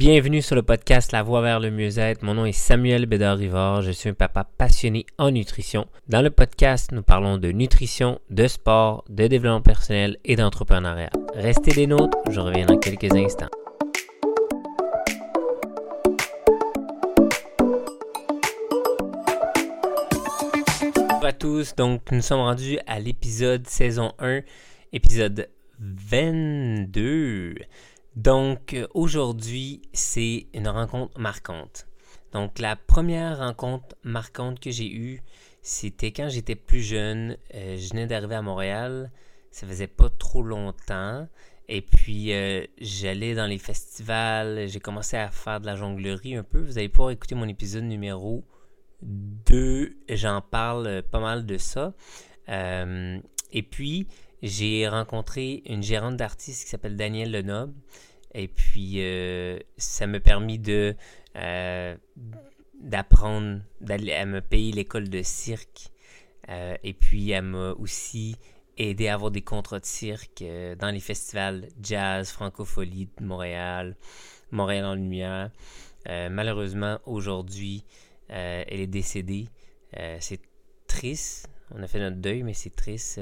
Bienvenue sur le podcast La Voie vers le mieux-être. Mon nom est Samuel Bédard-Rivard. Je suis un papa passionné en nutrition. Dans le podcast, nous parlons de nutrition, de sport, de développement personnel et d'entrepreneuriat. Restez des nôtres, je reviens dans quelques instants. Bonjour à tous, donc nous sommes rendus à l'épisode saison 1, épisode 22. Donc aujourd'hui, c'est une rencontre marquante. Donc la première rencontre marquante que j'ai eue, c'était quand j'étais plus jeune. Euh, je venais d'arriver à Montréal, ça faisait pas trop longtemps. Et puis euh, j'allais dans les festivals, j'ai commencé à faire de la jonglerie un peu. Vous allez pouvoir écouter mon épisode numéro 2, j'en parle pas mal de ça. Euh, et puis j'ai rencontré une gérante d'artiste qui s'appelle Danielle Lenoble. Et puis, euh, ça m'a permis de euh, d'apprendre, d'aller, à me payer l'école de cirque. Euh, et puis, elle m'a aussi aidé à avoir des contrats de cirque dans les festivals jazz, francophonie de Montréal, Montréal en lumière. malheureusement, aujourd'hui, elle est décédée. c'est triste. On a fait notre deuil, mais c'est triste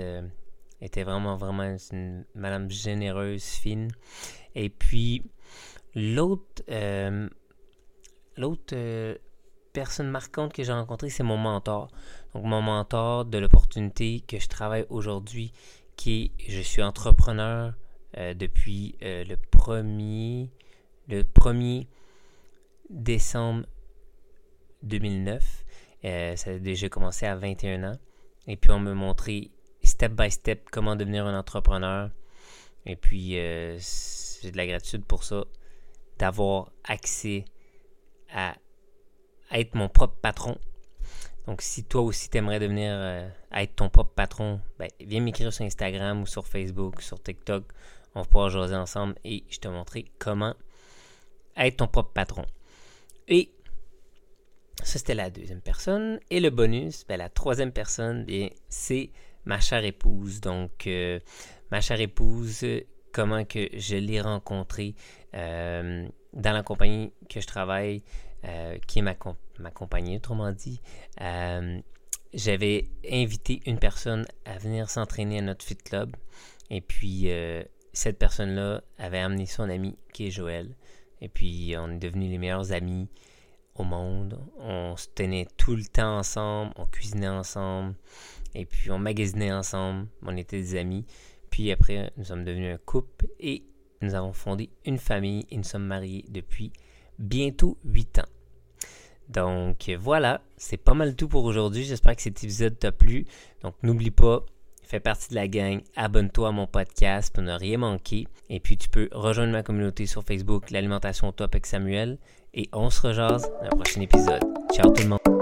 était vraiment, vraiment une madame généreuse, fine. Et puis, l'autre, euh, l'autre euh, personne marquante que j'ai rencontrée, c'est mon mentor. Donc, mon mentor de l'opportunité que je travaille aujourd'hui, qui est, je suis entrepreneur euh, depuis le premier, le 1er décembre 2009. ça a déjà commencé à 21 ans. Et puis, on m'a montré step by step comment devenir un entrepreneur. Et puis, euh, j'ai de la gratitude pour ça, d'avoir accès à, être mon propre patron. Donc, si toi aussi t'aimerais devenir euh, être ton propre patron, ben, viens m'écrire sur Instagram ou sur Facebook, sur TikTok. On va pouvoir jaser ensemble et je te montrer comment être ton propre patron. Et ça, c'était la deuxième personne. Et le bonus, ben, la troisième personne, c'est ma chère épouse. Donc, euh, ma chère épouse, comment que je l'ai rencontrée euh, dans la compagnie que je travaille, euh, qui est ma, compagnie, autrement dit. J'avais invité une personne à venir s'entraîner à notre Fit Club. Et puis, cette personne-là avait amené son ami, qui est Joël. Et puis, on est devenus les meilleurs amis monde. On se tenait tout le temps ensemble, on cuisinait ensemble. Et puis on magasinait ensemble, on était des amis. Puis après, nous sommes devenus un couple et nous avons fondé une famille et nous sommes mariés depuis bientôt 8 ans. Donc voilà, c'est pas mal tout pour aujourd'hui. J'espère que cet épisode t'a plu. Donc n'oublie pas, fais partie de la gang, abonne-toi à mon podcast pour ne rien manquer. Et puis tu peux rejoindre ma communauté sur Facebook, l'alimentation top avec Samuel. Et on se rejase dans le prochain épisode. Ciao tout le monde.